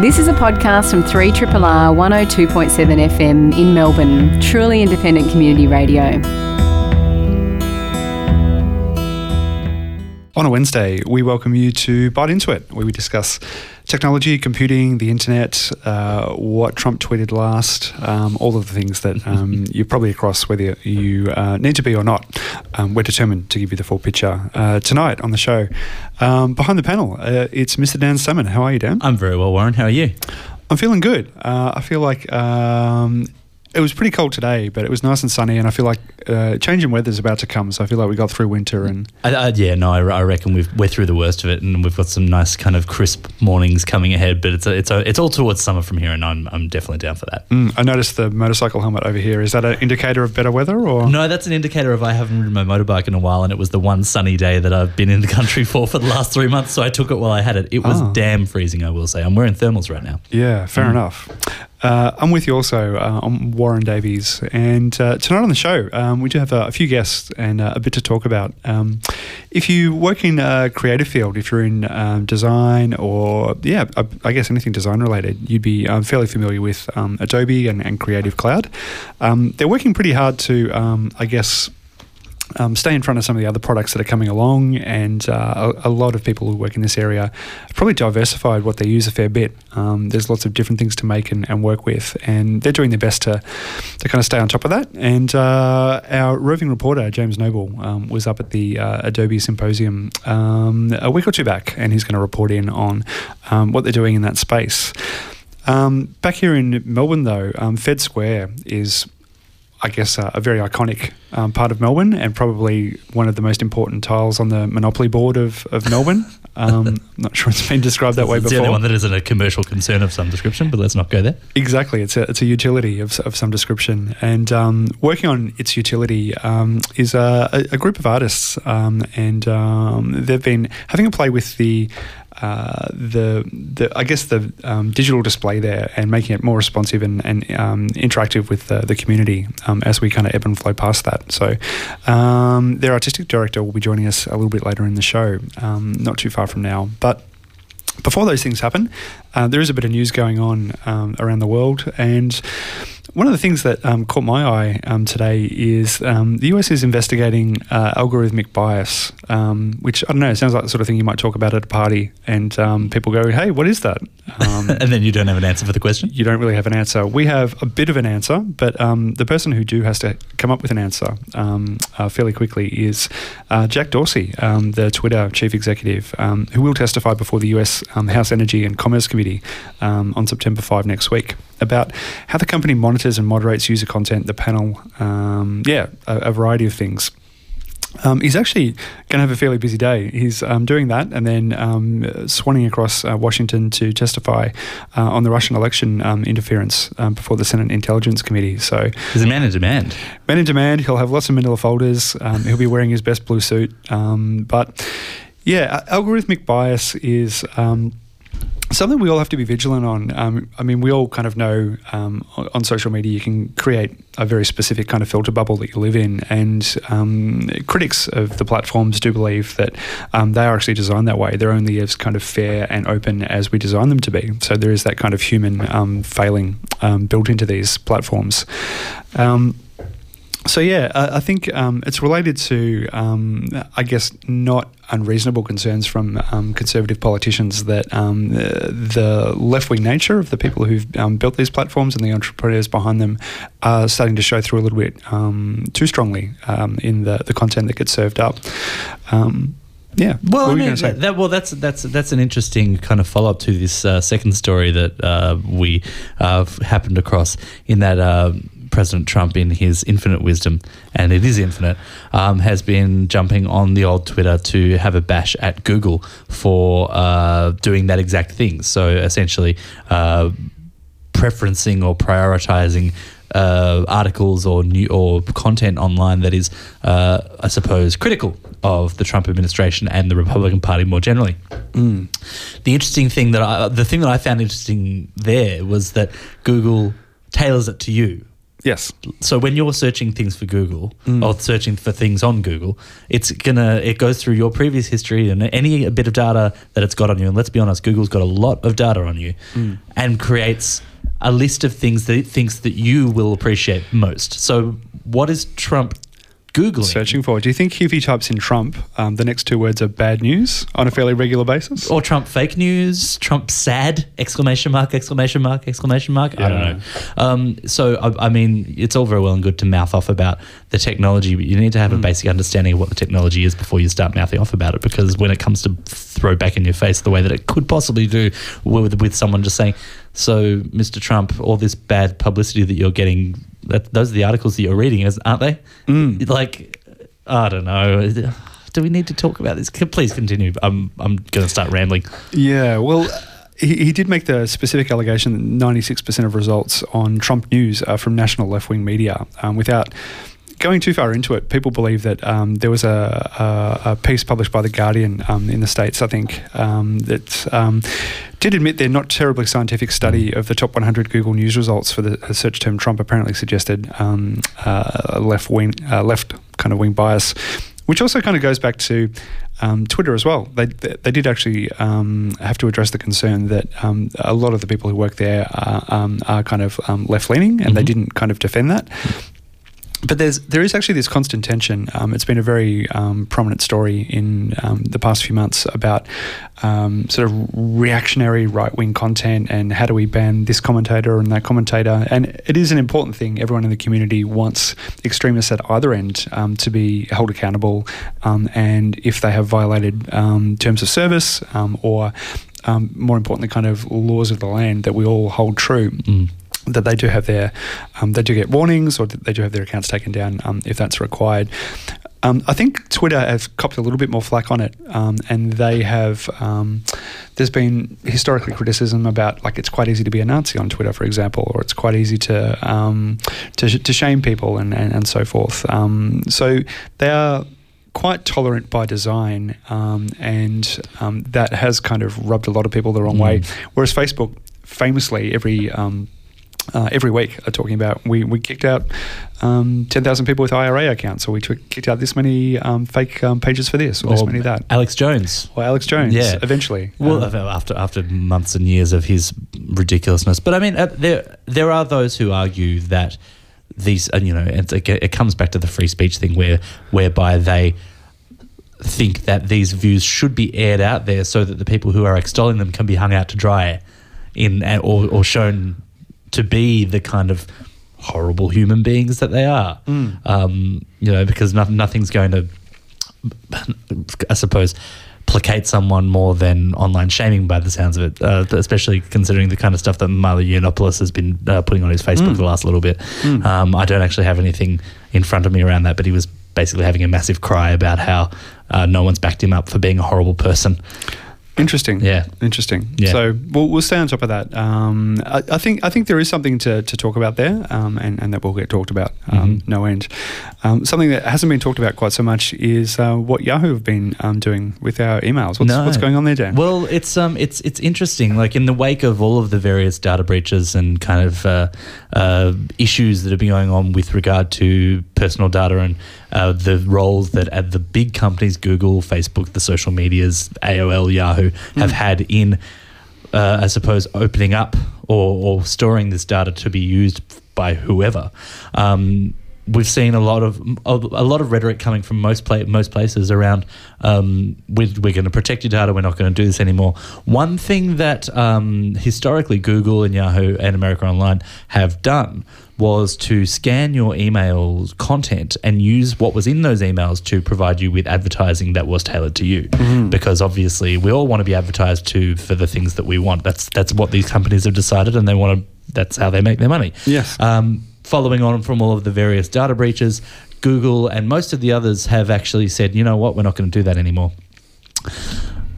This is a podcast from 3RRR 102.7 FM in Melbourne, truly independent community radio. On a Wednesday, we welcome you to Byte Into It, where we discuss technology, computing, the internet, uh, what Trump tweeted last, um, all of the things that um, you're probably across, whether you uh, need to be or not. Um, we're determined to give you the full picture. Uh, tonight on the show, um, behind the panel, uh, it's Mr. Dan Salmon. How are you, Dan? I'm very well, Warren. How are you? I'm feeling good. Uh, I feel like um, it was pretty cold today, but it was nice and sunny, and I feel like uh, change in weather is about to come. So I feel like we got through winter, and I, I, yeah, no, I, I reckon we've, we're through the worst of it, and we've got some nice kind of crisp mornings coming ahead. But it's a, it's a, it's all towards summer from here, and I'm I'm definitely down for that. Mm, I noticed the motorcycle helmet over here. Is that an indicator of better weather, or no? That's an indicator of I haven't ridden my motorbike in a while, and it was the one sunny day that I've been in the country for for the last three months. So I took it while I had it. It was oh. damn freezing, I will say. I'm wearing thermals right now. Yeah, fair mm. enough. Uh, I'm with you also. Uh, I'm Warren Davies, and uh, tonight on the show um, we do have a, a few guests and uh, a bit to talk about. Um, if you work in a creative field, if you're in um, design or yeah, I, I, guess anything design related, you'd be um, fairly familiar with um, Adobe and, and, Creative Cloud. Um, they're working pretty hard to, I guess, um, stay in front of some of the other products that are coming along. And uh, a, a, lot of people who work in this area probably diversified what they use a fair bit. Um, there's lots of different things to make and, and, work with, and they're doing their best to, to kind of stay on top of that. And uh, our roving reporter, James Noble, um, was up at the uh, Adobe Symposium um, a week or two back, and he's going to report in on um, what they're doing in that space. Um, back here in Melbourne, though, Fed Square is I guess, uh, a very iconic um, part of Melbourne and probably one of the most important tiles on the Monopoly board of, of Melbourne. Um, I'm not sure it's been described that way it's before. the only one that isn't a commercial concern of some description, but let's not go there. Exactly. It's a, it's a utility of, of some description. And um, working on its utility um, is a, a, group of artists, um, and um, they've been having a play with the uh, the the I guess the um, digital display there and making it more responsive and, and um, interactive with the, the community um, as we kind of ebb and flow past that. So um, their artistic director will be joining us a little bit later in the show, um, not too far from now, but before those things happen, uh, there is a bit of news going on um, around the world. And one of the things that um, caught my eye um, today is um, the US is investigating uh, algorithmic bias, um, which I don't know, sounds like the sort of thing you might talk about at a party, and um, people go, hey, what is that? and then you don't have an answer for the question? You don't really have an answer. We have a bit of an answer, but the person who do has to come up with an answer uh, fairly quickly is uh, Jack Dorsey, the Twitter chief executive, who will testify before the US House Energy and Commerce Committee on September 5 next week about how the company monitors and moderates user content, the panel, um, yeah, a, a, variety of things. Um, he's actually going to have a fairly busy day. He's um, doing that and then um, swanning across uh, Washington to testify uh, on the Russian election um, interference um, before the Senate Intelligence Committee. So he's a man in demand. Man in demand. He'll have lots of manila folders. Um, he'll be wearing his best blue suit. but yeah, algorithmic bias is something we all have to be vigilant on. Um, I mean, we all kind of know um, on social media you can create a very specific kind of filter bubble that you live in, and um, critics of the platforms do believe that um, they are actually designed that way. They're only as kind of fair and open as we design them to be. So there is that kind of human um, failing um, built into these platforms. So yeah, I, I think um, it's related to, um, I guess, not unreasonable concerns from um, conservative politicians that um, the, the left wing nature of the people who've um, built these platforms and the entrepreneurs behind them are starting to show through a little bit um, too strongly in the, the content that gets served up. yeah. Well, I mean, that, well, that's that's that's an interesting kind of follow up to this uh, second story that uh, we uh, happened across in that uh, President Trump, in his infinite wisdom, and it is infinite, um, has been jumping on the old Twitter to have a bash at Google for uh, doing that exact thing. So essentially, uh, preferencing or prioritizing uh, articles or new or content online that is, uh, I suppose, critical of the Trump administration and the Republican Party more generally. Mm. The interesting thing that I, the thing that I found interesting there was that Google tailors it to you Yes. So when you're searching things for Google Mm. or searching for things on Google, it's gonna it goes through your previous history and any bit of data that it's got on you. And let's be honest, Google's got a lot of data on you, Mm. and creates a list of things that it thinks that you will appreciate most. So what is Trump googling? Searching for. Do you think if he types in Trump, um, the next two words are bad news on a fairly regular basis? or Trump fake news, Trump sad exclamation mark exclamation mark exclamation mark. I don't know. Um, so I, I mean, it's all very well and good to mouth off about the technology, but you need to have a basic understanding of what the technology is before you start mouthing off about it. Because when it comes to throw back in your face the way that it could possibly do with, with someone just saying, "So, Mr. Trump, all this bad publicity that you're getting, that, those are the articles that you're reading, aren't they?" Like, I don't know. Do we need to talk about this? Please continue. I'm I'm going to start rambling. Yeah, well, he, he did make the specific allegation that 96% of results on Trump news are from national left wing media. Um, without going too far into it, people believe that um, there was a, a, a piece published by The Guardian um, in the States, I think, um, that um, did admit their not terribly scientific study of the top 100 Google News results for the search term Trump apparently suggested um, uh, left wing, uh, left kind of wing bias, which also kind of goes back to um, Twitter as well. They, they did actually um, have to address the concern that um, a lot of the people who work there are, um, are kind of um, left leaning, and they Mhm. didn't kind of defend that. But there's there is actually this constant tension. Um, it's been a very um, prominent story in um, the past few months about um, sort of reactionary right wing content and how do we ban this commentator and that commentator. And it is an important thing. Everyone in the community wants extremists at either end um, to be held accountable, um, and if they have violated terms of service or more importantly, kind of laws of the land that we all hold true Mm. That they do have their um, they do get warnings or they do have their accounts taken down um, if that's required. Um, I think Twitter has copped a little bit more flack on it, um, and they have. Um, there's been historically criticism about like it's quite easy to be a Nazi on Twitter, for example, or it's quite easy to um, to, to shame people and, and, and so forth. Um, so they are quite tolerant by design, um, and um, that has kind of rubbed a lot of people the wrong Mm. way. Whereas Facebook, famously, every um, uh, every week are talking about we, we kicked out um, 10,000 people with IRA accounts, or we took, kicked out this many um, fake um, pages for this, or this many that. Alex Jones. Or Alex Jones, Yeah. eventually. Well, Um, after after months and years of his ridiculousness, but I mean, uh, there there are those who argue that these, uh, you know, it, it comes back to the free speech thing, where whereby they think that these views should be aired out there so that the people who are extolling them can be hung out to dry, in or or shown to be the kind of horrible human beings that they are. Mm. Um, you know, because no, nothing's going to I suppose, placate someone more than online shaming by the sounds of it, uh, especially considering the kind of stuff that Milo Yiannopoulos has been uh, putting on his Facebook Mm. the last little bit. Mm. Um, I don't actually have anything in front of me around that, but he was basically having a massive cry about how uh, no one's backed him up for being a horrible person. Interesting. Yeah. Interesting. Yeah. So we'll, we'll stay on top of that. Um, I, I think I think there is something to, to talk about there, um, and, and that will get talked about um, Mhm. no end. Um, something that hasn't been talked about quite so much is uh, what Yahoo have been um, doing with our emails. What's, No. what's going on there, Dan? Well, it's um, it's it's interesting. Like in the wake of all of the various data breaches and kind of uh, uh, issues that have been going on with regard to personal data and uh, the roles that uh, the big companies, Google, Facebook, the social medias, AOL, Yahoo, have had in, uh, I suppose, opening up or, or storing this data to be used by whoever. Um, we've seen a lot of a lot of rhetoric coming from most pla- most places around um, we're, we're going to protect your data. We're not going to do this anymore. One thing that um, historically Google and Yahoo and America Online have done was to scan your email content and use what was in those emails to provide you with advertising that was tailored to you. Because obviously we all want to be advertised to for the things that we want. That's that's what these companies have decided, and they want to. That's how they make their money. Yes. Um, following on from all of the various data breaches, Google and most of the others have actually said, you know what, we're not going to do that anymore.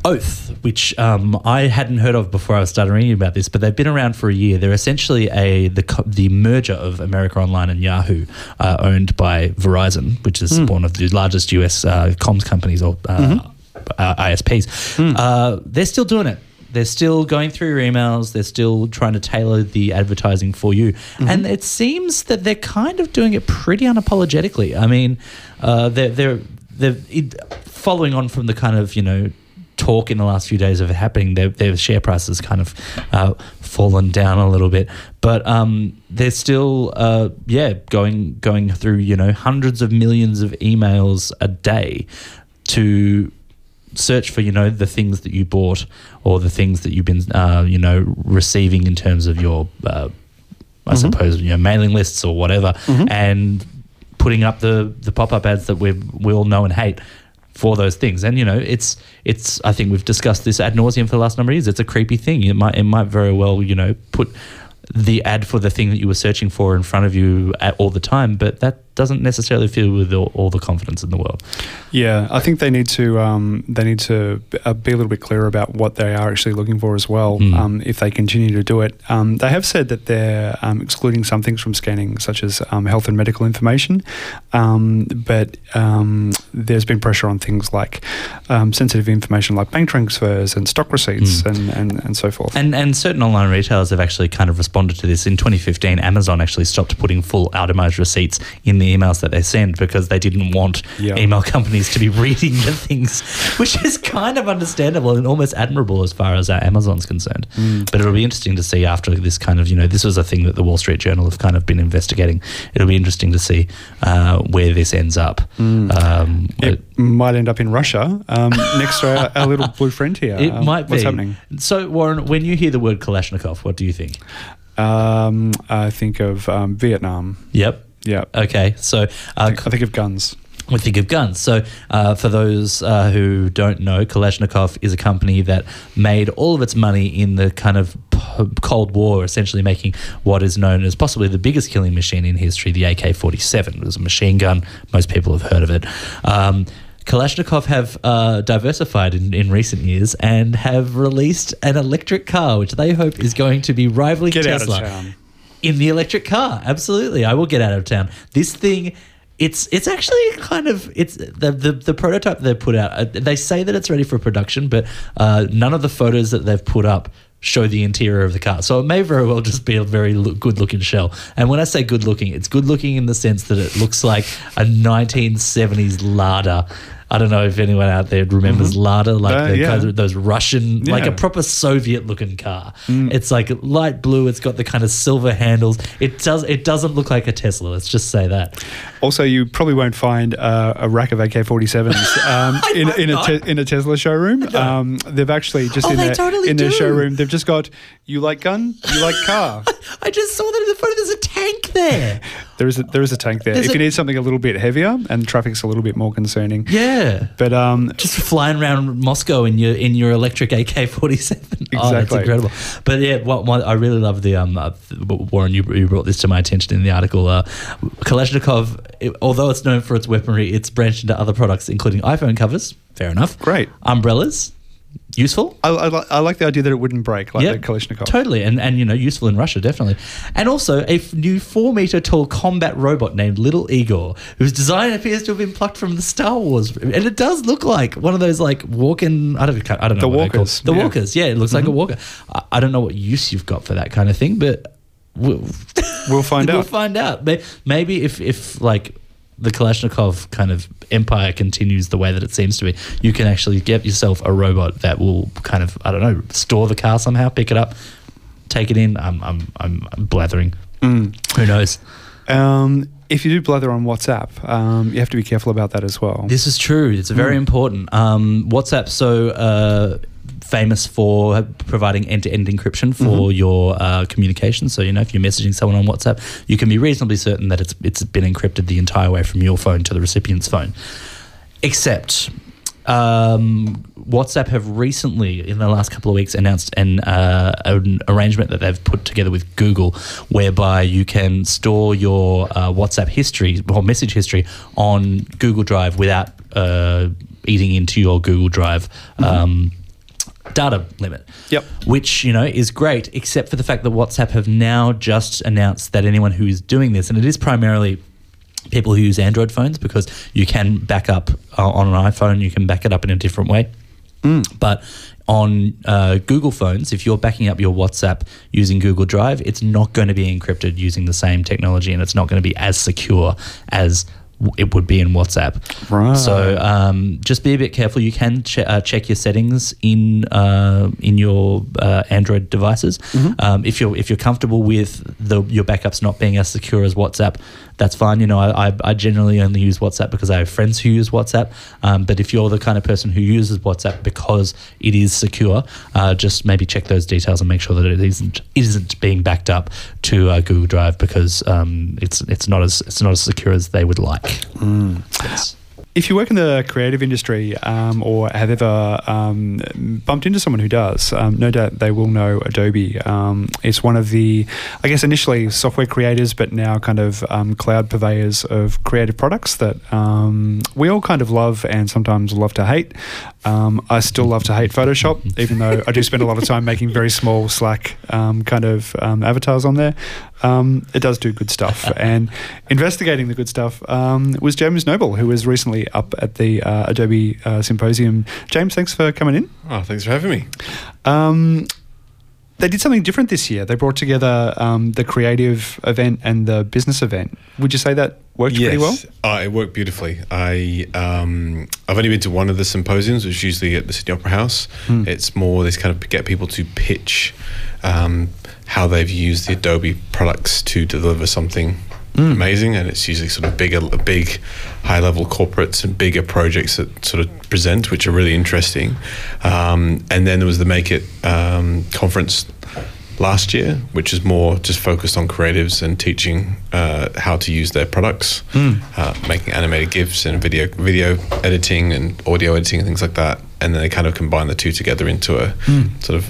Oath, which um, I hadn't heard of before I started reading about this, but they've been around for a year. They're essentially a the the merger of America Online and Yahoo, uh, owned by Verizon, which is one of the largest US uh, comms companies or uh, uh, ISPs. Uh, they're still doing it. They're still going through your emails. They're still trying to tailor the advertising for you. And it seems that they're kind of doing it pretty unapologetically. I mean, uh, they're, they're, they're it, following on from the kind of, you know, talk in the last few days of it happening, their, their share price has kind of uh, fallen down a little bit. But um, they're still, uh, yeah, going going through you know hundreds of millions of emails a day to search for you know the things that you bought or the things that you've been uh, you know receiving in terms of your uh, I suppose you know mailing lists or whatever and putting up the the pop-up ads that we we all know and hate for those things. And you know it's it's I think we've discussed this ad nauseum for the last number of years. It's a creepy thing. It might it might very well you know put the ad for the thing that you were searching for in front of you all the time but that doesn't necessarily feel with all, all the confidence in the world Yeah, I think they need to um, they need to uh, be a little bit clearer about what they are actually looking for as well. Mm. Um, if they continue to do it, um, they have said that they're um, excluding some things from scanning, such as um, health and medical information. Um, but um, there's been pressure on things like um, sensitive information, like bank transfers and stock receipts, Mm. and, and and so forth. And and certain online retailers have actually kind of responded to this. In 2015, Amazon actually stopped putting full itemized receipts in the emails that they send because they didn't want Yeah. email companies to be reading the things, which is kind of understandable and almost admirable as far as uh, Amazon's concerned. Mm. But it'll be interesting to see after this kind of, you know, this was a thing that the Wall Street Journal have kind of been investigating. It'll be interesting to see uh, where this ends up. Mm. Um, it might end up in Russia um, next to our, our little blue friend here. it Um, might be. What's happening? So, Warren, when you hear the word Kalashnikov, what do you think? Um, I think of um, Vietnam. Yep. Yeah. Okay. So, I uh, think, I think of guns. we think of guns. So, uh, for those uh, who don't know, Kalashnikov is a company that made all of its money in the kind of p- Cold War, essentially making what is known as possibly the biggest killing machine in history, the AK 47. It was a machine gun. Most people have heard of it. Um, Kalashnikov have uh, diversified in, in recent years and have released an electric car, which they hope is going to be rivaling Get Tesla. In the electric car. Absolutely, I will get out of town. This thing. It's it's actually kind of it's the the, the prototype they put out. uh, They say that it's ready for production, but uh, none of the photos that they've put up show the interior of the car. So it may very well just be a very look, good looking shell. And when I say good looking, it's good looking in the sense that it looks like a 1970s Lada. I don't know if anyone out there remembers Lada, like Uh, the, yeah. kind of those Russian, like a proper Soviet looking car. It's like light blue. It's got the kind of silver handles. It does. It doesn't look like a Tesla. Let's just say that. Also, you probably won't find uh, a rack of AK-47s um, in, in, a te- in a Tesla showroom. Um, they've actually just Oh, in their totally in their showroom. They've just got you like gun, you like car. I just saw that in the photo. There's a tank there. there is a, there is a tank there. There's if a- you need something a little bit heavier and traffic's a little bit more concerning, Yeah. but um, Just flying around Moscow in your in your electric AK forty seven. Oh, that's Exactly. incredible. But yeah, what, what I really love the um uh, Warren, you, you brought this to my attention in the article. Uh, Kalashnikov, it- although it's known for its weaponry, it's branched into other products, including iPhone covers. Fair enough. Great. Umbrellas, useful. I, I, li- I like the idea that it wouldn't break like Yep, the Kalashnikov. Totally, and and you know, useful in Russia, definitely. And also a f- new four meter tall combat robot named Little Igor, whose design appears to have been plucked from the Star Wars, and it does look like one of those like walking. I don't, I don't know The walkers, The yeah. walkers, yeah, it looks like a mm-hmm. walker. I, I don't know what use you've got for that kind of thing, but we'll, We'll find out. we'll find out. May- Maybe if if like the Kalashnikov kind of empire continues the way that it seems to be, you can actually get yourself a robot that will kind of I don't know store the car somehow, pick it up, take it in. I'm I'm I'm, I'm blathering. Mm. Who knows? Um, if you do blather on WhatsApp, um, you have to be careful about that as well. This is true. It's very important. Um, WhatsApp so uh, famous for providing end-to-end encryption for your uh, communication. So you know, if you're messaging someone on WhatsApp, you can be reasonably certain that it's it's been encrypted the entire way from your phone to the recipient's phone. Except. Um, WhatsApp have recently, in the last couple of weeks, announced an, uh, an arrangement that they've put together with Google, whereby you can store your uh, WhatsApp history or message history on Google Drive without uh, eating into your Google Drive. Um, Data limit, Yep. which you know is great, except for the fact that WhatsApp have now just announced that anyone who is doing this, and it is primarily people who use Android phones because you can back up uh, on an iPhone, you can back it up in a different way. But on uh, Google phones, if you're backing up your WhatsApp using Google Drive, it's not going to be encrypted using the same technology and it's not going to be as secure as it would be in WhatsApp. Right. So um, just be a bit careful. You can che- uh, check your settings in uh, in your uh, Android devices. Mm-hmm. Um, if you're if you're comfortable with the your backups not being as secure as WhatsApp, that's fine. You know, I, I, I generally only use WhatsApp because I have friends who use WhatsApp. Um, but if you're the kind of person who uses WhatsApp because it is secure, uh, just maybe check those details and make sure that it isn't isn't being backed up to uh, Google Drive because um, it's it's not as it's not as secure as they would like. Yes. If you work in the creative industry um, or have ever um, bumped into someone who does, um, no doubt they will know Adobe. Um, it's one of the, I guess, initially software creators, but now kind of um, cloud purveyors of creative products that um, we all kind of love and sometimes love to hate. I still love to hate Photoshop, even though I do spend a lot of time making very small Slack kind of avatars on there. Um, it does do good stuff. and investigating the good stuff um, was James Noble, who was recently up at the uh, Adobe uh, Symposium. James, thanks for coming in. Oh, thanks for having me. Um, they did something different this year. They brought together um, the creative event and the business event. Would you say that worked yes, pretty well? Uh, it worked beautifully. I um, I've only been to one of the symposiums, which is usually at the Sydney Opera House. Hmm. It's more this kind of get people to pitch um, how they've used the Adobe products to deliver something Hmm. amazing, and it's usually sort of bigger, big, high level corporates and bigger projects that sort of present, which are really interesting. Um, and then there was the Make It um, conference last year, which is more just focused on creatives and teaching uh, how to use their products, uh, making animated gifs and video video editing and audio editing and things like that. And then they kind of combine the two together into a sort of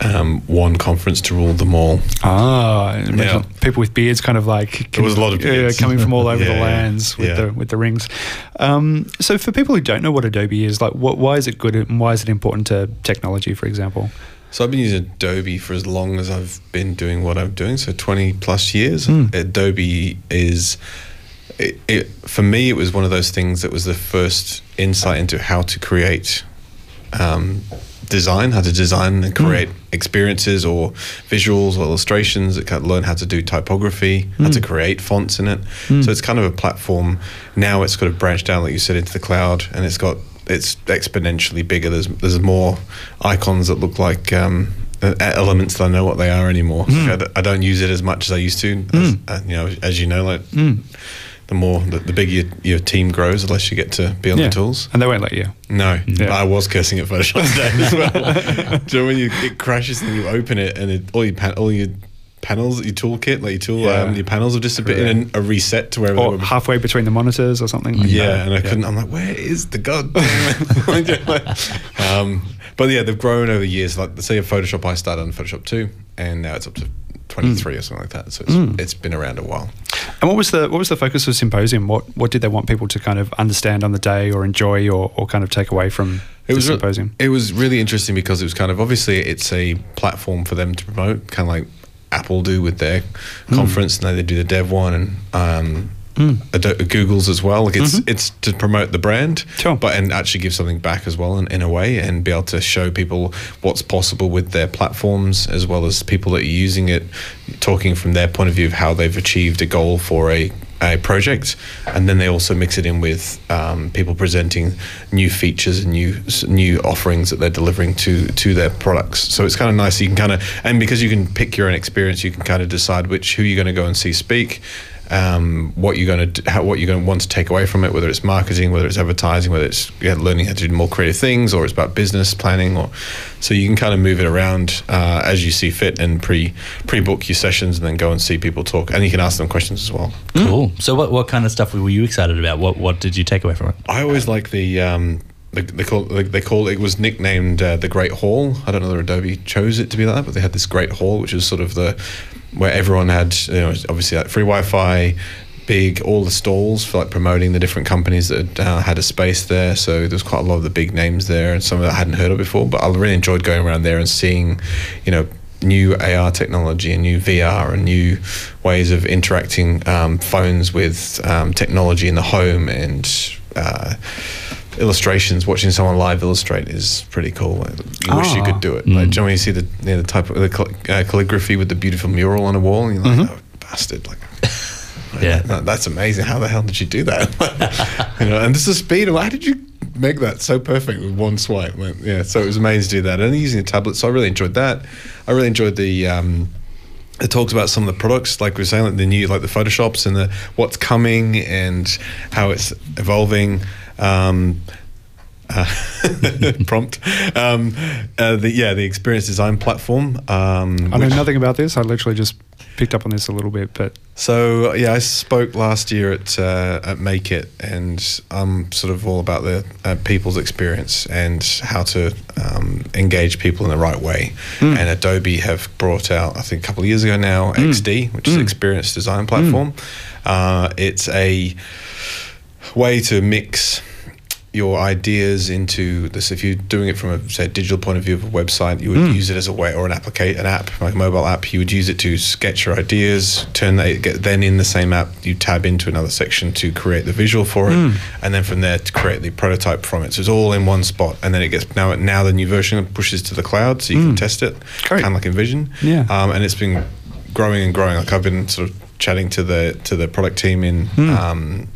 um, one conference to rule them all. Ah, Yeah. people with beards kind of like There was a lot of beards. coming from all over Yeah, the lands with yeah. the with the rings. Um, so for people who don't know what Adobe is, like, what, why is it good and why is it important to technology, for example? So I've been using Adobe for as long as I've been doing what I'm doing, so 20 plus years. Mm. Adobe is, it, it, for me, it was one of those things that was the first insight into how to create um, design, how to design and create hmm. experiences or visuals or illustrations. It learn how to do typography, how to hmm. create fonts in it. Hmm. So it's kind of a platform. Now it's kind of branched out, like you said, into the cloud, and it's got it's exponentially bigger. There's there's more icons that look like. Um, elements that I know what they are anymore. Like I don't use it as much as I used to. As, uh, you know, as you know, like the more the, the bigger your, your team grows, the less you get to be on the tools. and they won't let you. No, Yeah. I was cursing at Photoshop today as well. Do you know when you it crashes and you open it and it, all your pan, all your panels, your toolkit, like your tool, Yeah. um, your panels have disappeared and a reset to wherever they Or were. halfway between the monitors or something. Like yeah, that. and I couldn't. I'm like, where is the goddamn? um, but yeah, they've grown over years. Like, say, a Photoshop, I started on Photoshop two, and now it's up to 23 or something like that. So it's, it's been around a while. And what was the what was the focus of symposium? What what did they want people to kind of understand on the day, or enjoy, or, or kind of take away from It was the re- symposium? it was really interesting because it was kind of obviously it's a platform for them to promote, kind of like Apple do with their Hmm. conference, and they do the Dev one and um, Ado- Google's as well. Like it's it's to promote the brand, Mm-hmm. Sure. but and actually give something back as well in, in a way, and be able to show people what's possible with their platforms, as well as people that are using it, talking from their point of view of how they've achieved a goal for a a project, and then they also mix it in with um, people presenting new features and new new offerings that they're delivering to to their products. So it's kind of nice. You can kind of and because you can pick your own experience, you can kind of decide which who you're going to go and see speak. Um, what you're going to how, what you're going to want to take away from it, whether it's marketing, whether it's advertising, whether it's yeah, learning how to do more creative things, or it's about business planning, or so you can kind of move it around uh, as you see fit and pre pre book your sessions and then go and see people talk, and you can ask them questions as well. Cool. So, what, what kind of stuff were you excited about? What what did you take away from it? I always like the um, they, they call they, they call it was nicknamed uh, the Great Hall. I don't know whether Adobe chose it to be like that, but they had this Great Hall, which is sort of the where everyone had you know obviously like free Wi-Fi. Big, all the stalls for like promoting the different companies that uh, had a space there. So there's quite a lot of the big names there, and some that I hadn't heard of before. But I really enjoyed going around there and seeing, you know, new AR technology and new VR and new ways of interacting um, phones with um, technology in the home and uh, illustrations. Watching someone live illustrate is pretty cool. Like, you wish you could do it. Like, do you know when you see the you know, the type of the cal- uh, calligraphy with the beautiful mural on a wall, and you're like, oh, bastard, like. Yeah. that- that's amazing. How the hell did you do that? you know, and this is speed. How did you make that so perfect with one swipe? Like, yeah, so it was amazing to do that. And using a tablet, so I really enjoyed that. I really enjoyed the. Um, it talks about some of the products, like we were saying, like the new, like the Photoshops and the what's coming and how it's evolving. Um, uh, prompt. Um, uh, the, yeah, the experience design platform. Um, I know nothing about this. I literally just picked up on this a little bit, but so yeah, I spoke last year at uh, at Make It, and I'm sort of all about the uh, people's experience and how to um, engage people in the right way. And Adobe have brought out, I think, a couple of years ago now, XD, which is an experience design platform. Uh, it's a way to mix your ideas into this. If you're doing it from a say digital point of view of a website, you would use it as a way or an applica- an app, like a mobile app. You would use it to sketch your ideas. Turn that get then in the same app, you tab into another section to create the visual for it, and then from there to create the prototype from it. So it's all in one spot, and then it gets now now the new version pushes to the cloud, so you can test it, Great. kind of like InVision. Yeah. um, and it's been growing and growing. Like I've been sort of chatting to the to the product team in. Um,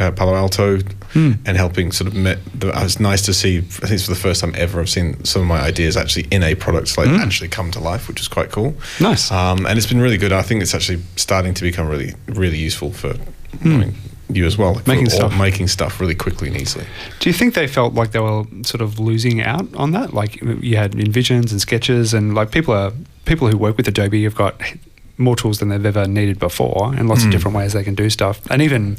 uh, Palo Alto Hmm. and helping sort of met the, uh, it was nice to see I think it's for the first time ever I've seen some of my ideas actually in a product like hmm. actually come to life which is quite cool Nice. um, and it's been really good I think it's actually starting to become really really useful for hmm. I mean, you as well like Making stuff. making stuff really quickly and easily Do you think they felt like they were sort of losing out on that? Like you had InVisions and Sketches, and like people are people who work with Adobe have got more tools than they've ever needed before, and lots of different ways they can do stuff. And even,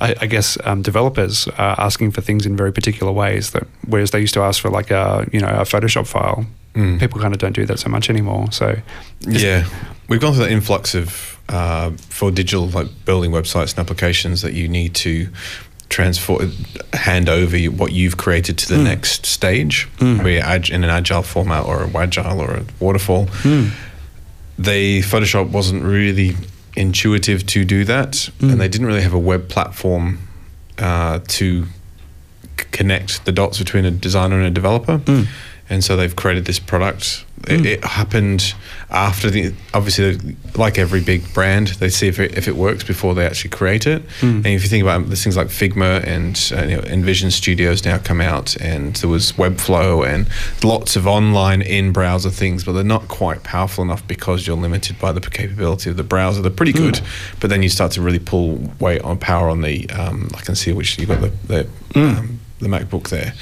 I, I guess, um, developers are asking for things in very particular ways. That whereas they used to ask for like a you know a Photoshop file, Mm. people kind of don't do that so much anymore. So Yeah, we've gone through that influx of uh, for digital like building websites and applications that you need to transfer hand over what you've created to the next stage, where you're ag- in an agile format or a agile or a waterfall. They Photoshop wasn't really intuitive to do that, and they didn't really have a web platform uh, to c- connect the dots between a designer and a developer. And so they've created this product. It, it happened after the obviously like every big brand, they see if it, if it works before they actually create it. And if you think about it, there's things like Figma and uh, you know, InVision Studios now come out, and there was Webflow and lots of online in browser things, but they're not quite powerful enough because you're limited by the capability of the browser. They're pretty good, but then you start to really pull weight on power on the. Um, I can see which you've got the the, um, the MacBook there.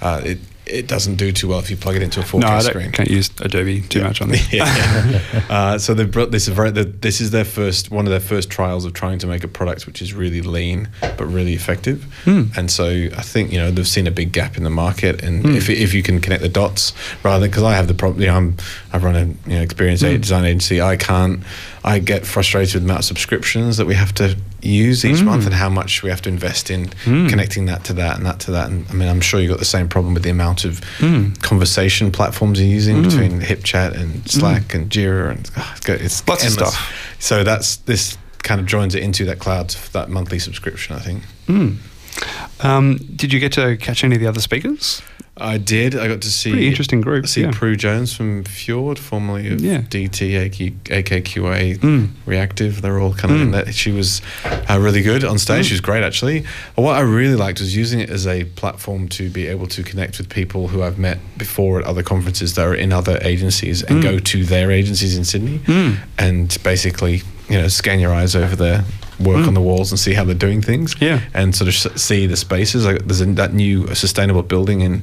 Uh, it it doesn't do too well if you plug it into a 4K no, I screen. can't use Adobe too much on this. Yeah. uh, so they brought this very. This is their first one of their first trials of trying to make a product which is really lean but really effective. Hmm. And so I think you know they've seen a big gap in the market, and hmm. if, if you can connect the dots rather than because I have the problem. You know, I'm I run an you know experience aid design agency. I can't. I get frustrated with the amount of subscriptions that we have to use each month hmm. and how much we have to invest in hmm. connecting that to that and that to that. And I mean, I'm sure you've got the same problem with the amount of hmm. conversation platforms you're using between HipChat and Slack and Jira and ah, it's, Lots of stuff. So that's this kind of joins it into that cloud that monthly subscription. I think. Um, did you get to catch any of the other speakers? I did. I got to see Pretty interesting group, See yeah. Prue Jones from Fjord, formerly of Yeah. DT, AK, AKQA, Mm. Reactive. They're all kind of in that. She was uh, really good on stage. She was great, actually. What I really liked was using it as a platform to be able to connect with people who I've met before at other conferences that are in other agencies and go to their agencies in Sydney and basically, you know, scan your eyes over their work on the walls and see how they're doing things Yeah. and sort of see the spaces. Like there's a, that new sustainable building in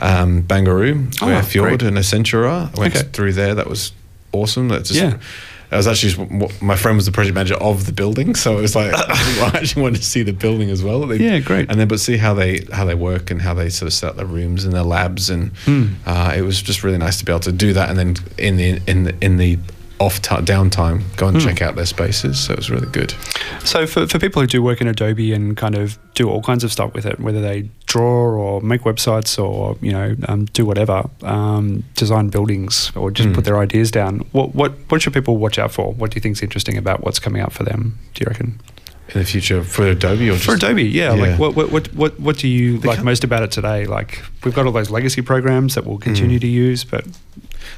um, Barangaroo Oh, where Fjord great. and Accenture are. I went Okay. through there. That was awesome. That just, Yeah. I was actually just, my friend was the project manager of the building, so it was like I actually wanted to see the building as well. They- Yeah, great. And then but see how they how they work and how they sort of set up their rooms and their labs, and Hmm. uh, it was just really nice to be able to do that. And then in the in the in the off ti downtime, go and check out their spaces. So it was really good. So for, for people who do work in Adobe and kind of do all kinds of stuff with it, whether they draw or make websites or you know um, do whatever, um, design buildings or just Mm. put their ideas down, what what what should people watch out for? What do you think is interesting about what's coming out for them? Do you reckon? in the future for Adobe or just For Adobe, yeah. Yeah. Like, what, what, what, what, what do you like can't- most about it today? Like, we've got all those legacy programs that we'll continue Mm. to use, but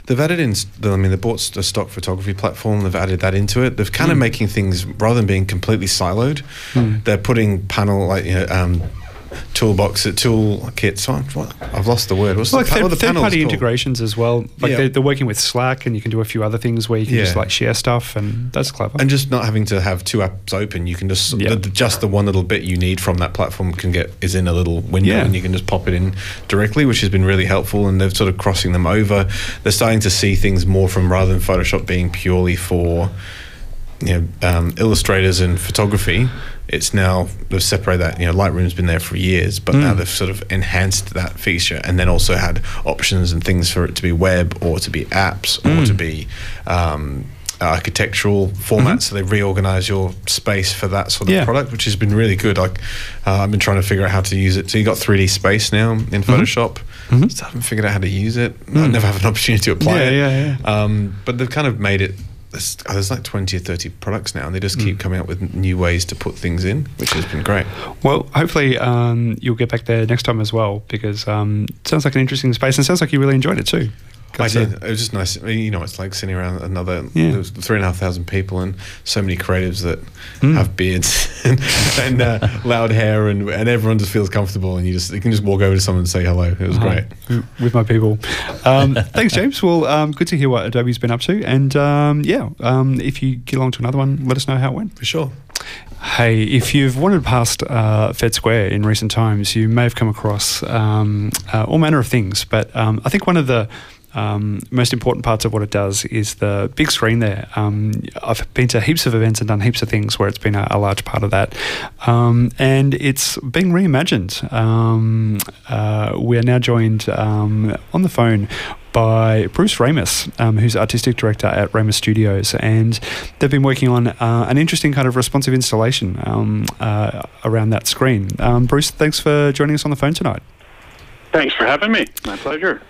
They've added in. I mean, they bought a stock photography platform. They've added that into it. They've kind of Mm. making things rather than being completely siloed. Mm. They're putting panel like you know, um, toolbox, tool kits. So? I've lost the word. What's like the, third, the third party called? integrations as well. Like Yeah. they're, they're working with Slack, and you can do a few other things where you can just like share stuff, and that's clever. and just not having to have two apps open, you can just Yeah. the, just the one little bit you need from that platform can get is in a little window, Yeah. and you can just pop it in directly, which has been really helpful. And they're sort of crossing them over. They're starting to see things more from rather than Photoshop being purely for you know um, illustrators and photography. It's now they've separated that. You know, Lightroom's been there for years, but now Mm. they've sort of enhanced that feature, and then also had options and things for it to be web or to be apps or Mm. to be um, architectural format. Mhm. So they reorganize your space for that sort of Yeah. product, which has been really good. Like uh, I've been trying to figure out how to use it. So you got 3D space now in Photoshop. Mhm. Still haven't figured out how to use it. I Mm. never have an opportunity to apply Yeah, it. yeah, yeah. Um, but they've kind of made it. There's, oh, there's like 20 or 30 products now, and they just keep Mm. coming up with new ways to put things in, which has been great. Well, hopefully um, you'll get back there next time as well because um, it sounds like an interesting space and sounds like you really enjoyed it too. I did. It was just nice. I mean, you know, it's like sitting around another Yeah. there was three and a half thousand people and so many creatives that Mm. have beards and, and uh, loud hair, and, and everyone just feels comfortable, and you just you can just walk over to someone and say hello. It was Uh-huh. great. With my people. Um, thanks, James. Well, um, good to hear what Adobe's been up to. And um, yeah, um, if you get along to another one, let us know how it went. For sure. Hey, if you've wandered past uh, Fed Square in recent times, you may have come across um, uh, all manner of things. But um, I think one of the um, most important parts of what it does is the big screen there. Um, I've been to heaps of events and done heaps of things where it's been a, a large part of that. Um, and it's being reimagined. Um, uh, we are now joined um, on the phone by Bruce Ramus, um, who's artistic director at Ramus Studios, and they've been working on uh, an interesting kind of responsive installation um, uh, around that screen. Um, Bruce, thanks for joining us on the phone tonight. Thanks for having me. My pleasure.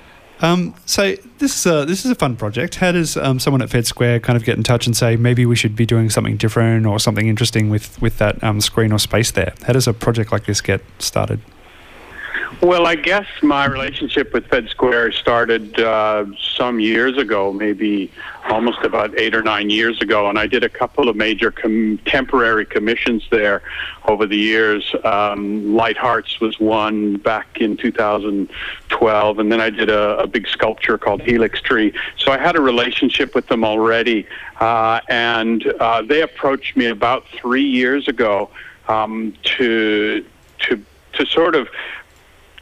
Um, so this is a this is a fun project. How does um, someone at Fed Square kind of get in touch and say maybe we should be doing something different or something interesting with with that um, screen or space there? How does a project like this get started? Well, I guess my relationship with Fed Square started uh, some years ago, maybe almost about eight or nine years ago, and I did a couple of major contemporary commissions there over the years. Um, Light Hearts was one back in 2012, and then I did a, a big sculpture called Helix Tree. So I had a relationship with them already, uh, and uh, they approached me about three years ago um, to to to sort of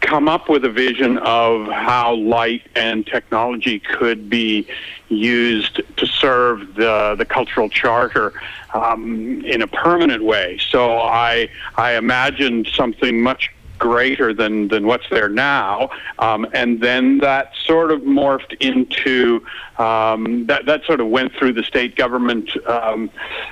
come up with a vision of how light and technology could be used to serve the the cultural charter um, in a permanent way. So I I imagined something much greater than than what's there now, um, and then that sort of morphed into um, that that sort of went through the state government um,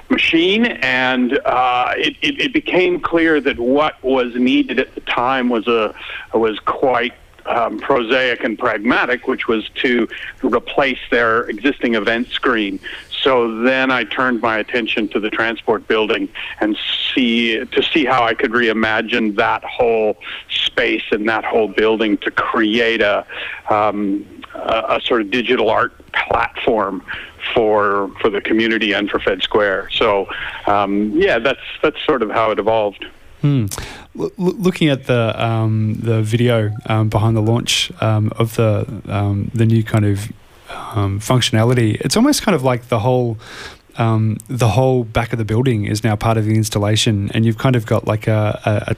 machine, and uh, it, it, it became clear that what was needed at the time was a was quite um, prosaic and pragmatic, which was to replace their existing event screen. So then I turned my attention to the transport building and see to see how I could reimagine that whole space and that whole building to create a um, a, a sort of digital art platform for for the community and for Fed Square. So um, yeah, that's that's sort of how it evolved. Hmm. L- looking at the um, the video um, behind the launch um, of the um, the new kind of um, functionality, it's almost kind of like the whole um, the whole back of the building is now part of the installation, and you've kind of got like a, a, a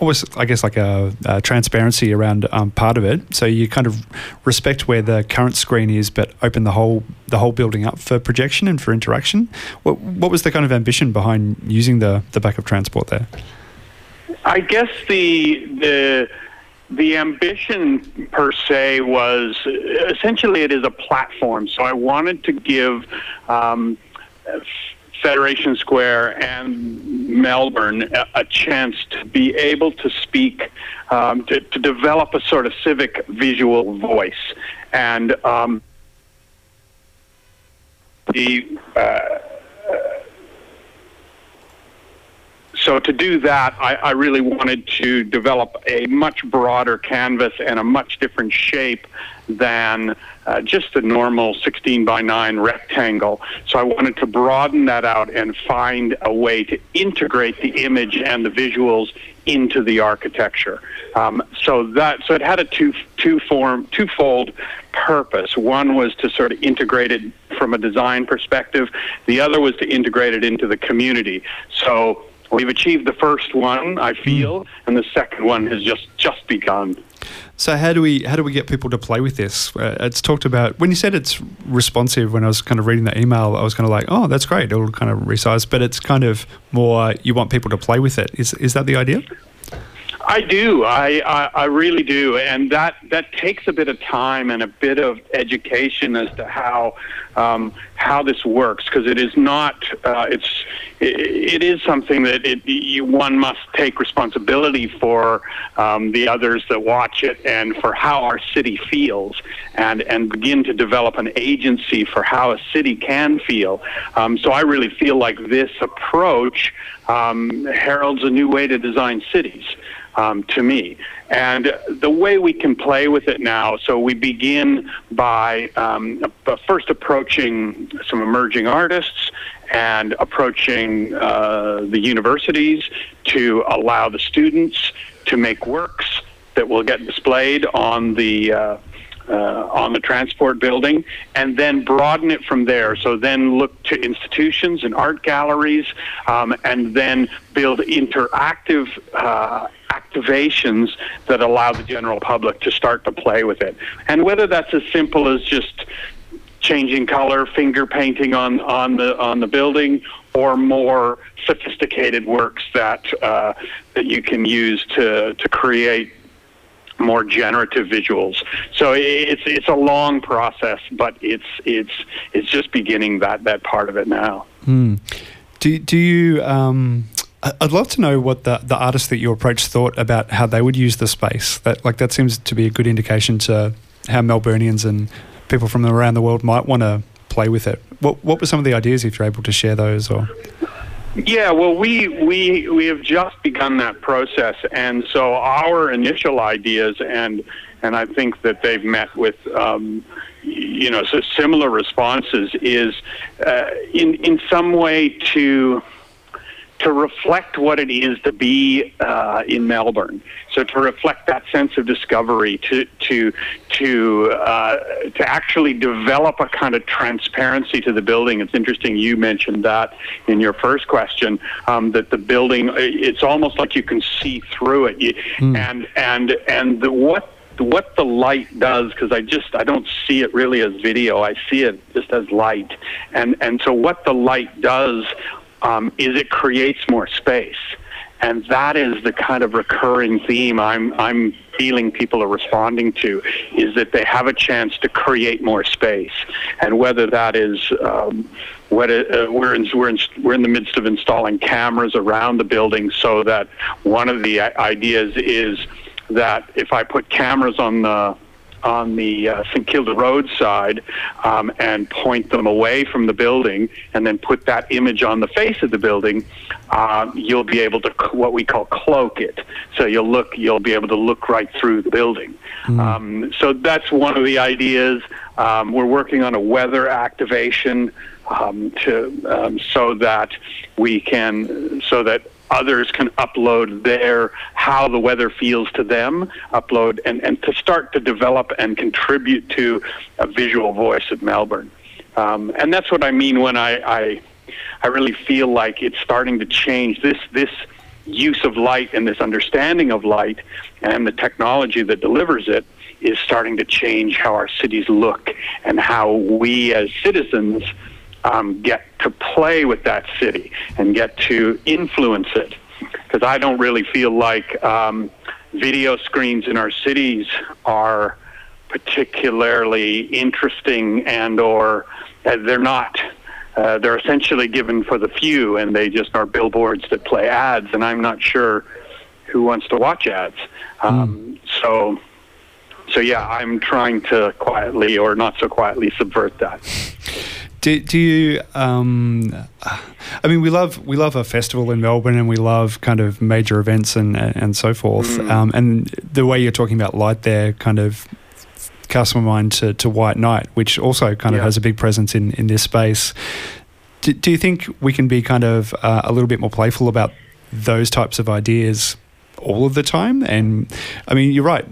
almost I guess like a, a transparency around um, part of it. So you kind of respect where the current screen is, but open the whole the whole building up for projection and for interaction. What what was the kind of ambition behind using the the back of transport there? I guess the the the ambition per se was essentially it is a platform. So I wanted to give um, Federation Square and Melbourne a, a, chance to be able to speak, um, to, to, develop a sort of civic visual voice, and um, the. Uh, so to do that, I, I really wanted to develop a much broader canvas and a much different shape than uh, just a normal 16 by 9 rectangle. So I wanted to broaden that out and find a way to integrate the image and the visuals into the architecture. Um, so that so it had a two two form twofold purpose. One was to sort of integrate it from a design perspective. The other was to integrate it into the community. So we've achieved the first one, I feel, and the second one has just just begun. So how do we how do we get people to play with this? Uh, it's talked about when you said it's responsive. When I was kind of reading the email, I was kind of like, oh, that's great. It'll kind of resize, but it's kind of more you want people to play with it. Is is that the idea? I do. I, I, I really do, and that that takes a bit of time and a bit of education as to how um, how this works because it is not. Uh, it's it, it is something that it, you, one must take responsibility for um, the others that watch it and for how our city feels and and begin to develop an agency for how a city can feel. Um, so I really feel like this approach um, heralds a new way to design cities um, to me. And the way we can play with it now, so we begin by um, first approaching some emerging artists and approaching uh, the universities to allow the students to make works that will get displayed on the uh, uh, on the transport building and then broaden it from there. So then look to institutions and art galleries um, and then build interactive uh, activations that allow the general public to start to play with it. And whether that's as simple as just changing color, finger painting on, on the on the building, or more sophisticated works that uh, that you can use to to create more generative visuals. So it's it's a long process, but it's it's it's just beginning that that part of it now. Mm. Do do you? Um, I'd love to know what the the artists that you approached thought about how they would use the space. That like that seems to be a good indication to how Melburnians and people from around the world might want to play with it. What what were some of the ideas if you're able to share those or? Yeah, well, we we we have just begun that process, and so our initial ideas, and and I think that they've met with. Um, you know, so similar responses is uh, in in some way to to reflect what it is to be uh, in Melbourne. So to reflect that sense of discovery, to to to uh, to actually develop a kind of transparency to the building. It's interesting you mentioned that in your first question um, that the building it's almost like you can see through it, you, mm. and and and the, what what the light does because I just I don't see it really as video. I see it just as light, and and so what the light does um, is it creates more space. And that is the kind of recurring theme I'm, I'm feeling people are responding to is that they have a chance to create more space. And whether that is, um, uh, we're, in, we're, in, we're in the midst of installing cameras around the building so that one of the ideas is that if I put cameras on the on the uh, St Kilda Road side um, and point them away from the building and then put that image on the face of the building, uh, you'll be able to what we call cloak it. So you'll look, you'll be able to look right through the building. Mm. Um, so that's one of the ideas. Um, we're working on a weather activation um, to um, so that we can so that others can upload their how the weather feels to them, upload and, and to start to develop and contribute to a visual voice of Melbourne. Um, and that's what I mean when I, I I really feel like it's starting to change this this use of light and this understanding of light and the technology that delivers it is starting to change how our cities look and how we as citizens um, get to play with that city and get to influence it. Because I don't really feel like um, video screens in our cities are particularly interesting and or uh, they're not. Uh, they're essentially given for the few, and they just are billboards that play ads. And I'm not sure who wants to watch ads. Um, mm. So, so yeah, I'm trying to quietly or not so quietly subvert that. Do, do you? Um, I mean, we love we love a festival in Melbourne, and we love kind of major events and and so forth. Mm. Um, and the way you're talking about light there, kind of cast my mind to, to White Night, which also kind of has a big presence in in this space. Do, do you think we can be kind of uh, a little bit more playful about those types of ideas all of the time? And I mean, you're right.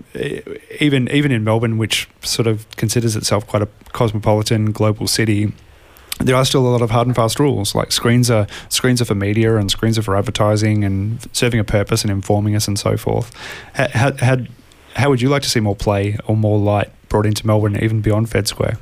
Even even in Melbourne, which sort of considers itself quite a cosmopolitan global city, there are still a lot of hard and fast rules. Like screens are screens are for media, and screens are for advertising and serving a purpose and informing us and so forth. How, how, how, would you like to see more play or more light brought into Melbourne, even beyond Fed Square?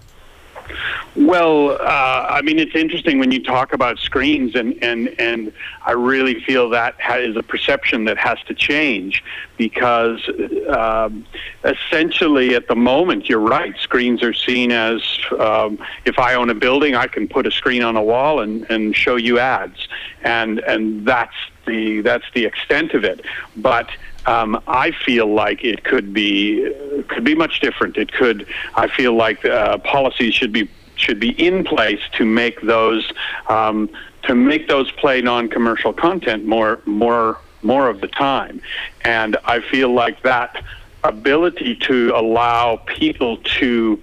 Well, uh, I mean, it's interesting when you talk about screens, and, and, and I really feel that ha- is a perception that has to change because um, essentially at the moment, you're right, screens are seen as um, if I own a building, I can put a screen on a wall and, and show you ads, and, and that's, the, that's the extent of it. But um, I feel like it could be could be much different. It could. I feel like uh, policies should be should be in place to make those um, to make those play non-commercial content more more more of the time. And I feel like that ability to allow people to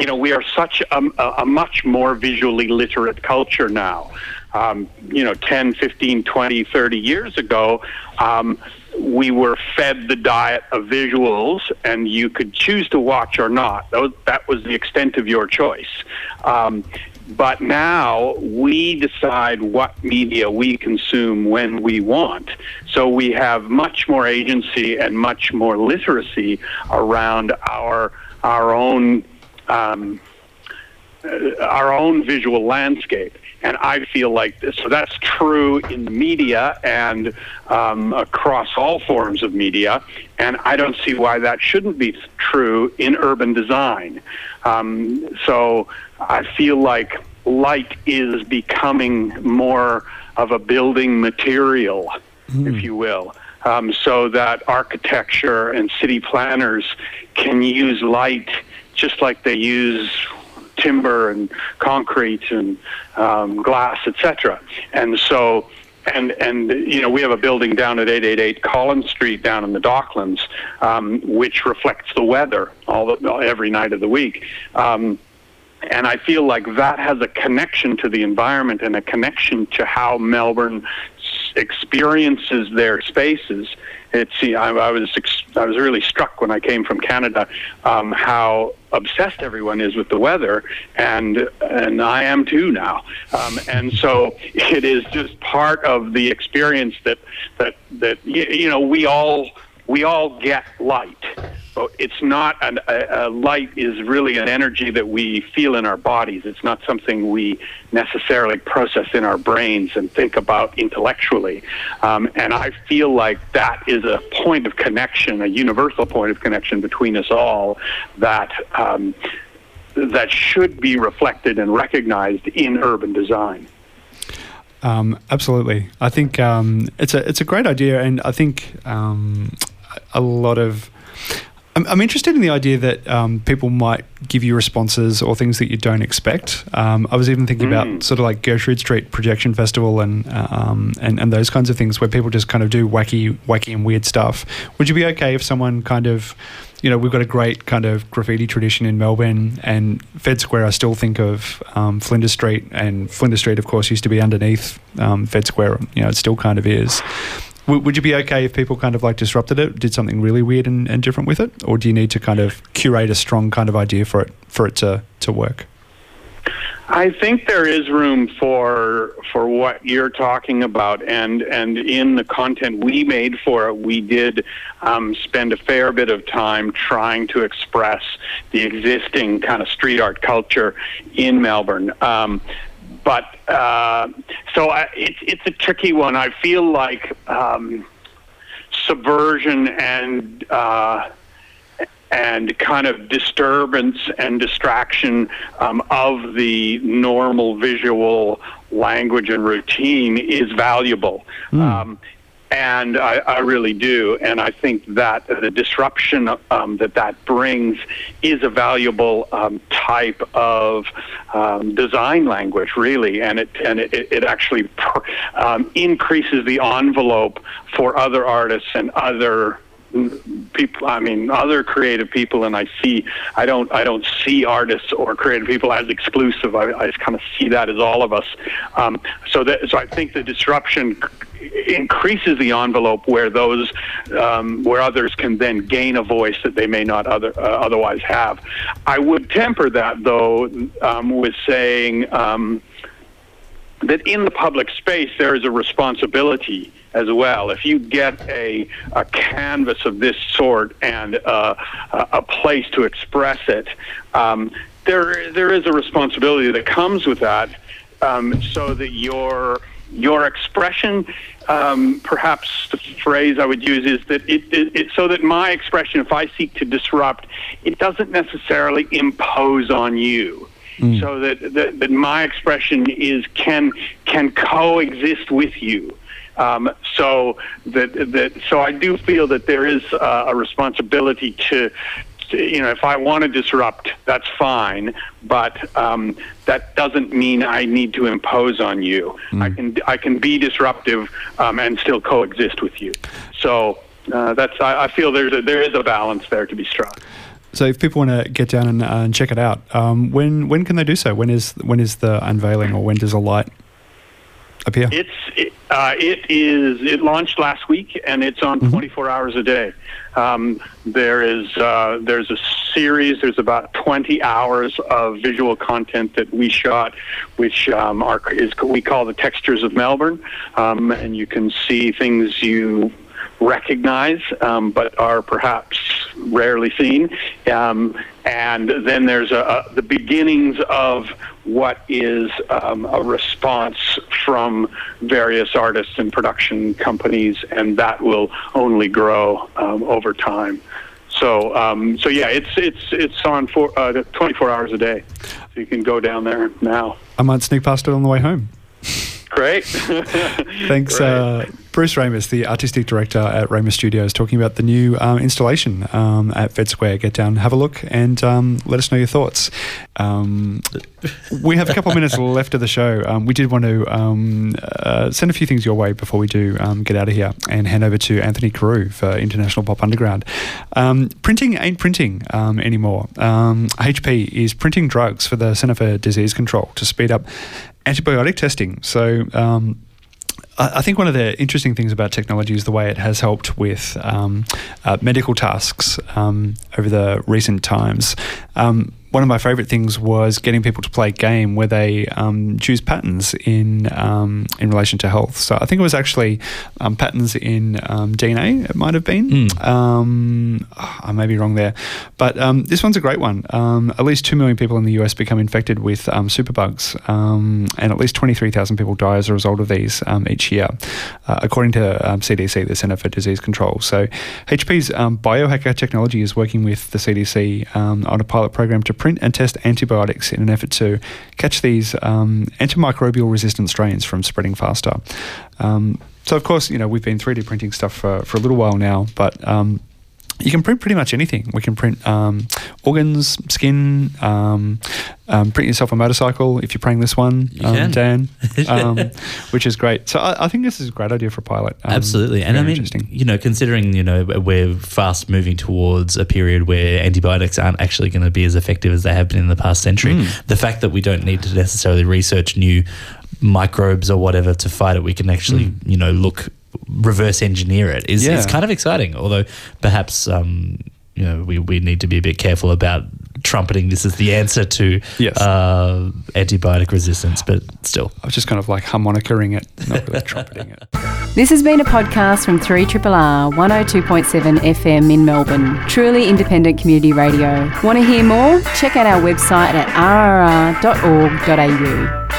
you know, we are such a, a, much more visually literate culture now. Um, you know, 10, 15, 20, 30 years ago, um, we were fed the diet of visuals, and you could choose to watch or not. That was the extent of your choice. Um, but now we decide what media we consume when we want. So we have much more agency and much more literacy around our our own um, uh, our own visual landscape. And I feel like this, so that's true in the media and um, across all forms of media. And I don't see why that shouldn't be true in urban design. Um, so I feel like light is becoming more of a building material, if you will. Um, so that architecture and city planners can use light just like they use timber and concrete and um, glass, etc. And so, and and you know, we have a building down at 888 Collins Street down in the Docklands, um, which reflects the weather all the, every night of the week. Um, and I feel like that has a connection to the environment and a connection to how Melbourne experiences their spaces. It's I, I was I was really struck when I came from Canada um, how obsessed everyone is with the weather, and and I am too now. Um, and so it is just part of the experience that that that y- you know we all we all get light. It's not an, a, a light is really an energy that we feel in our bodies. It's not something we necessarily process in our brains and think about intellectually. Um, and I feel like that is a point of connection, a universal point of connection between us all that um, that should be reflected and recognized in urban design. Um, absolutely. I think um, it's a it's a great idea, and I think um, a lot of. I'm, I'm interested in the idea that um, people might give you responses or things that you don't expect. Um, I was even thinking Mm. about sort of like Gertrude Street Projection Festival and, um, and and those kinds of things where people just kind of do wacky, wacky and weird stuff. Would you be okay if someone kind of, you know, we've got a great kind of graffiti tradition in Melbourne and Fed Square. I still think of um, Flinders Street, and Flinders Street, of course, used to be underneath um, Fed Square. You know, it still kind of is. W- would you be okay if people kind of like disrupted it, did something really weird and, and different with it, or do you need to kind of curate a strong kind of idea for it for it to to work? I think there is room for for what you're talking about, and and in the content we made for it, we did um, spend a fair bit of time trying to express the existing kind of street art culture in Melbourne. Um, but uh, so I, it's it's a tricky one. I feel like um, subversion and uh, and kind of disturbance and distraction um, of the normal visual language and routine is valuable. Um, and I, I, really do. And I think that the disruption um, that that brings is a valuable um, type of um, design language, really, and it and it, it actually um, increases the envelope for other artists and other people i mean other creative people and i see i don't i don't see artists or creative people as exclusive. I, I just kind of see that as all of us. Um, so that so i think the disruption increases the envelope where those um, where others can then gain a voice that they may not other, uh, otherwise have. I would temper that though um, with saying um, that in the public space there is a responsibility as well. If you get a, a canvas of this sort and uh, a place to express it, um, there there is a responsibility that comes with that, um, so that your your expression, um, perhaps the phrase I would use is that it, it, it, so that my expression, if I seek to disrupt, it doesn't necessarily impose on you. Mm. So that, that, that my expression is can can coexist with you. Um, so that, that so I do feel that there is uh, a responsibility to, you know, if I want to disrupt, that's fine, but um, that doesn't mean I need to impose on you. Mm. I can I can be disruptive um, and still coexist with you. So uh, that's I, I, feel there's a, there is a balance there to be struck. So if people want to get down and, uh, and check it out, um, when when can they do so? When is when is the unveiling, or when does a light appear? It's it, uh, it is it launched last week and it's on mm-hmm. 24 hours a day. Um, there is uh, there's a series. There's about 20 hours of visual content that we shot, which um, are is we call the textures of Melbourne, um, and you can see things you recognize, um, but are perhaps rarely seen. Um, and then there's a, a, the beginnings of what is um, a response from various artists and production companies, and that will only grow um, over time. So, um, so yeah, it's it's it's on for uh, 24 hours a day. So you can go down there now. I might sneak past it on the way home. Great. Thanks, Great. Uh, Bruce Ramus, the artistic director at Ramus Studios, talking about the new um, installation um, at Fed Square. Get down, have a look, and um, let us know your thoughts. Um, we have a couple of minutes left of the show. Um, we did want to um, uh, send a few things your way before we do get out of here and hand over to Anthony Carew for International Pop Underground. printing ain't printing anymore. HP is printing drugs for the Centre for Disease Control to speed up antibiotic testing. So, um, I think one of the interesting things about technology is the way it has helped with um, uh, medical tasks um, over the recent times. Um, one of my favorite things was getting people to play a game where they um, choose patterns in um, in relation to health. So I think it was actually um, patterns in um, DNA. It might have been. Mm. I may be wrong there, but um, this one's a great one. Um, at least two million people in the US become infected with superbugs, and at least twenty three thousand people die as a result of these each year, uh, according to CDC, the Center for Disease Control. So HP's biohacker technology is working with the CDC on a pilot program to print and test antibiotics in an effort to catch these um, antimicrobial resistant strains from spreading faster. Um, so, of course, you know, we've been 3D printing stuff for, for a little while now, but um, you can print pretty much anything. We can print um, organs, skin, um, um, print yourself a motorcycle if you're praying this one, um, Dan, um, which is great. So I, I, think this is a great idea for a pilot. Um, Absolutely, and I mean, you know, considering you know we're fast moving towards a period where antibiotics aren't actually going to be as effective as they have been in the past century, mm. the fact that we don't need to necessarily research new microbes or whatever to fight it, we can actually mm. you know look reverse engineer it is, yeah. is kind of exciting. Although perhaps um, you know we, we need to be a bit careful about trumpeting this as the answer to yes. uh, antibiotic resistance, but still. I was just kind of like harmonicaing it, not really trumpeting it. This has been a podcast from 3RRR 102.7 FM in Melbourne, truly independent community radio. Want to hear more? Check out our website at rrr.org.au.